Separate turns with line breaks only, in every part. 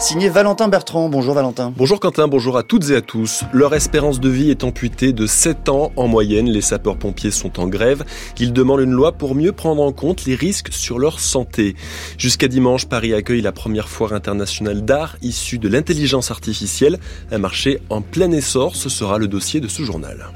Signé Valentin Bertrand. Bonjour Valentin.
Bonjour Quentin, bonjour à toutes et à tous. Leur espérance de vie est amputée de 7 ans en moyenne. Les sapeurs-pompiers sont en grève. Ils demandent une loi pour mieux prendre en compte les risques sur leur santé. Jusqu'à dimanche, Paris accueille la première foire internationale d'art issue de l'intelligence artificielle. Un marché en plein essor, ce sera le dossier de ce journal.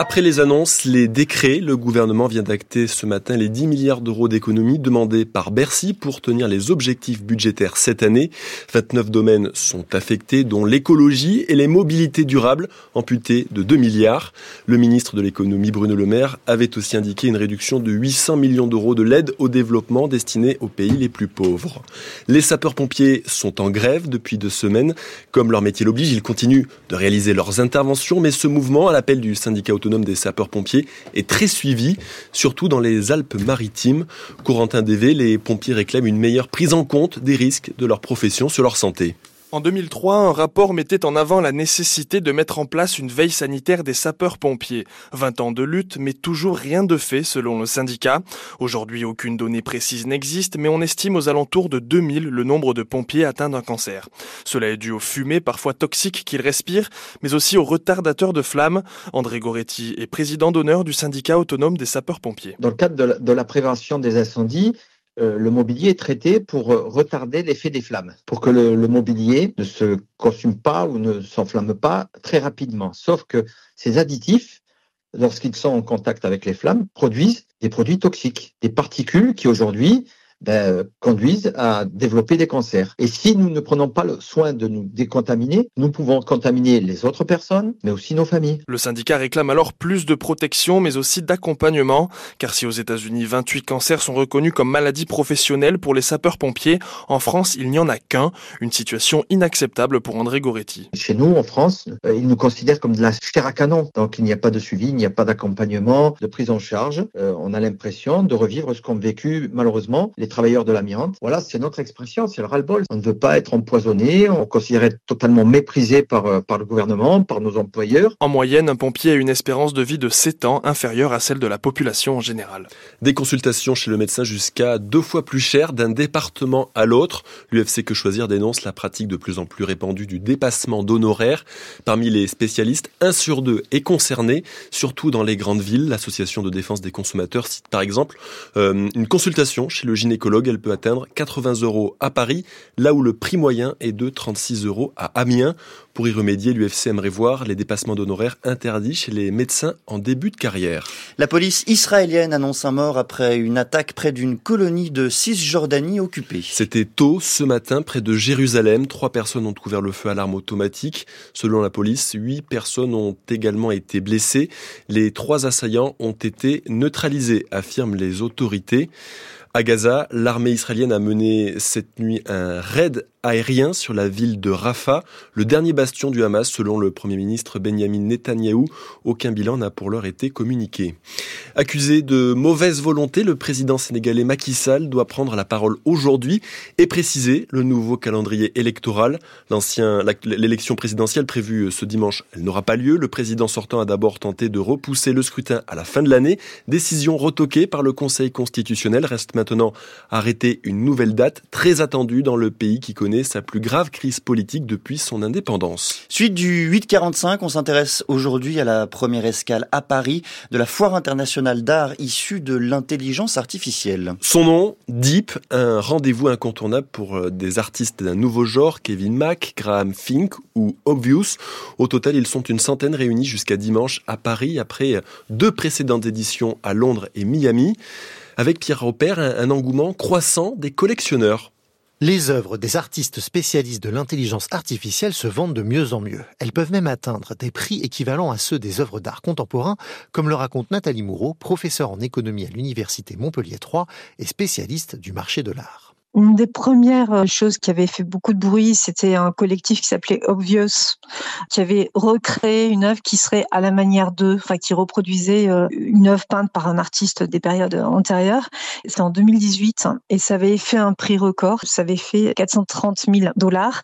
Après les annonces, les décrets, le gouvernement vient d'acter ce matin les 10 milliards d'euros d'économies demandés par Bercy pour tenir les objectifs budgétaires cette année. 29 domaines sont affectés, dont l'écologie et les mobilités durables, amputées de 2 milliards. Le ministre de l'économie, Bruno Le Maire, avait aussi indiqué une réduction de 800 millions d'euros de l'aide au développement destinée aux pays les plus pauvres. Les sapeurs-pompiers sont en grève depuis deux semaines. Comme leur métier l'oblige, ils continuent de réaliser leurs interventions, mais ce mouvement, à l'appel du syndicat autonome des sapeurs-pompiers est très suivi, surtout dans les Alpes-Maritimes. Corentin Dévé, les pompiers réclament une meilleure prise en compte des risques de leur profession sur leur santé.
En 2003, un rapport mettait en avant la nécessité de mettre en place une veille sanitaire des sapeurs-pompiers. 20 ans de lutte, mais toujours rien de fait selon le syndicat. Aujourd'hui, aucune donnée précise n'existe, mais on estime aux alentours de 2000 le nombre de pompiers atteints d'un cancer. Cela est dû aux fumées parfois toxiques qu'ils respirent, mais aussi aux retardateurs de flammes. André Goretti est président d'honneur du syndicat autonome des sapeurs-pompiers.
Dans le cadre de la, prévention des incendies, le mobilier est traité pour euh, retarder l'effet des flammes, pour que le, mobilier ne se consume pas ou ne s'enflamme pas très rapidement. Sauf que ces additifs, lorsqu'ils sont en contact avec les flammes, produisent des produits toxiques, des particules qui aujourd'hui ben, conduisent à développer des cancers. Et si nous ne prenons pas le soin de nous décontaminer, nous pouvons contaminer les autres personnes, mais aussi nos familles.
Le syndicat réclame alors plus de protection, mais aussi d'accompagnement, car si aux États-Unis 28 cancers sont reconnus comme maladies professionnelles pour les sapeurs-pompiers, en France il n'y en a qu'un, une situation inacceptable pour André Goretti.
Chez nous, en France, euh, ils nous considèrent comme de la chair à canon, donc il n'y a pas de suivi, il n'y a pas d'accompagnement, de prise en charge. Euh, on a l'impression de revivre ce qu'ont vécu malheureusement les travailleurs de l'amiante. Voilà, c'est notre expression, c'est le ras-le-bol. On ne veut pas être empoisonné, on considère totalement méprisé par, euh, par le gouvernement, par nos employeurs.
En moyenne, un pompier a une espérance de vie de 7 ans inférieure à celle de la population en général.
Des consultations chez le médecin jusqu'à deux fois plus cher d'un département à l'autre. L'UFC Que Choisir dénonce la pratique de plus en plus répandue du dépassement d'honoraires. Parmi les spécialistes, un sur deux est concerné, surtout dans les grandes villes. L'association de défense des consommateurs cite par exemple euh, une consultation chez le gynécologue elle peut atteindre 80 euros à Paris, là où le prix moyen est de 36 euros à Amiens. Pour y remédier, l'UFC aimerait voir les dépassements d'honoraires interdits chez les médecins en début de carrière.
La police israélienne annonce un mort après une attaque près d'une colonie de Cisjordanie occupée.
C'était tôt ce matin près de Jérusalem. Trois personnes ont ouvert le feu à l'arme automatique. Selon la police, huit personnes ont également été blessées. Les trois assaillants ont été neutralisés, affirment les autorités. À Gaza, l'armée israélienne a mené cette nuit un raid aérien sur la ville de Rafah, le dernier bastion du Hamas selon le Premier ministre Benjamin Netanyahou. Aucun bilan n'a pour l'heure été communiqué. Accusé de mauvaise volonté, le président sénégalais Macky Sall doit prendre la parole aujourd'hui et préciser le nouveau calendrier électoral. L'élection présidentielle prévue ce dimanche, n'aura pas lieu. Le président sortant a d'abord tenté de repousser le scrutin à la fin de l'année. Décision retoquée par le Conseil constitutionnel. Reste maintenant arrêter une nouvelle date très attendue dans le pays qui connaît sa plus grave crise politique depuis son indépendance.
Suite du 845, on s'intéresse aujourd'hui à la première escale à Paris de la foire internationale d'art issue de l'intelligence artificielle.
Son nom, Deep, un rendez-vous incontournable pour euh, des artistes d'un nouveau genre, Kevin Mack, Graham Fink ou Obvious. Au total, ils sont une centaine réunis jusqu'à dimanche à Paris après deux précédentes éditions à Londres et Miami. Avec Pierre Robert, un engouement croissant des collectionneurs.
Les œuvres des artistes spécialistes de l'intelligence artificielle se vendent de mieux en mieux. Elles peuvent même atteindre des prix équivalents à ceux des œuvres d'art contemporain, comme le raconte Nathalie Moureau, professeure en économie à l'Université Montpellier 3 et spécialiste du marché de l'art.
Une des premières euh, choses qui avait fait beaucoup de bruit, c'était un collectif qui s'appelait Obvious, qui avait recréé une œuvre qui serait à la manière d'eux, enfin qui reproduisait euh, une œuvre peinte par un artiste des périodes antérieures. C'était en 2018 et ça avait fait un prix record. Ça avait fait 430 000 dollars.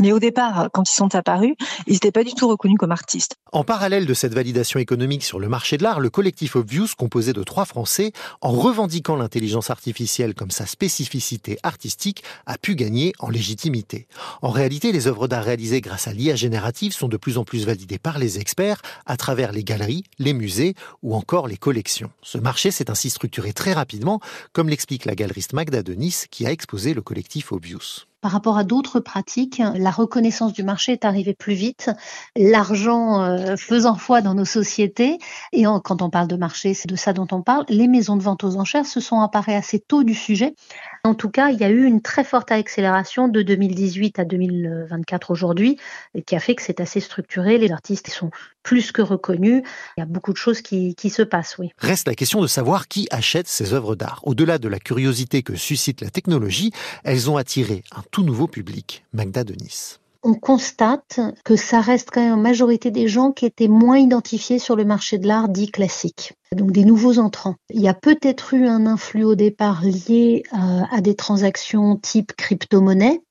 Mais au départ, quand ils sont apparus, ils n'étaient pas du tout reconnus comme artistes.
En parallèle de cette validation économique sur le marché de l'art, le collectif Obvious, composé de trois Français, en revendiquant l'intelligence artificielle comme sa spécificité artistique a pu gagner en légitimité. En réalité, les œuvres d'art réalisées grâce à l'IA générative sont de plus en plus validées par les experts à travers les galeries, les musées ou encore les collections. Ce marché s'est ainsi structuré très rapidement, comme l'explique la galeriste Magda Denis qui a exposé le collectif Obius.
Par rapport à d'autres pratiques, la reconnaissance du marché est arrivée plus vite, l'argent euh, faisant foi dans nos sociétés, et quand on parle de marché, c'est de ça dont on parle, les maisons de vente aux enchères se sont emparées assez tôt du sujet. En tout cas, il y a eu une très forte accélération de 2018 à 2024 aujourd'hui, qui a fait que c'est assez structuré, les artistes sont plus que reconnus, il y a beaucoup de choses qui, se passent, oui.
Reste la question de savoir qui achète ces œuvres d'art. Au-delà de la curiosité que suscite la technologie, elles ont attiré un tout nouveau public, Magda de Nice
on constate que ça reste quand même en majorité des gens qui étaient moins identifiés sur le marché de l'art dit classique. Donc des nouveaux entrants. Il y a peut-être eu un influx au départ lié à, à des transactions type crypto-monnaie.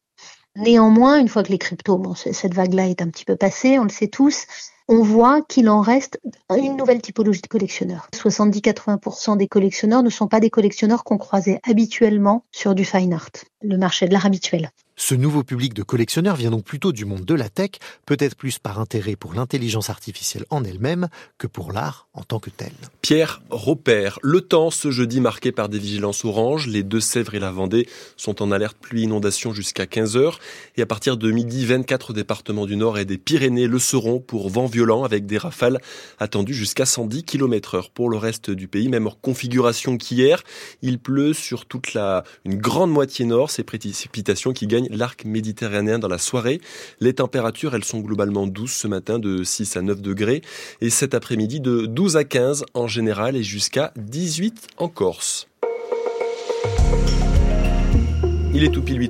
Néanmoins, une fois que les cryptos, cette vague-là est un petit peu passée, on le sait tous, on voit qu'il en reste une nouvelle typologie de collectionneurs. 70-80% des collectionneurs ne sont pas des collectionneurs qu'on croisait habituellement sur du fine art, le marché de l'art habituel.
Ce nouveau public de collectionneurs vient donc plutôt du monde de la tech, peut-être plus par intérêt pour l'intelligence artificielle en elle-même que pour l'art en tant que tel.
Pierre Robert, le temps ce jeudi marqué par des vigilances oranges, les Deux-Sèvres et la Vendée sont en alerte pluie inondation jusqu'à 15h et à partir de midi 24 départements du Nord et des Pyrénées le seront pour vent violent avec des rafales attendues jusqu'à 110 km heure. Pour le reste du pays, même configuration qu'hier, il pleut sur toute la une grande moitié nord, ces précipitations qui gagnent l'arc méditerranéen dans la soirée. Les températures, elles sont globalement douces ce matin de 6 à 9 degrés et cet après-midi de 12 à 15 en général et jusqu'à 18 en Corse. Il est tout pile 8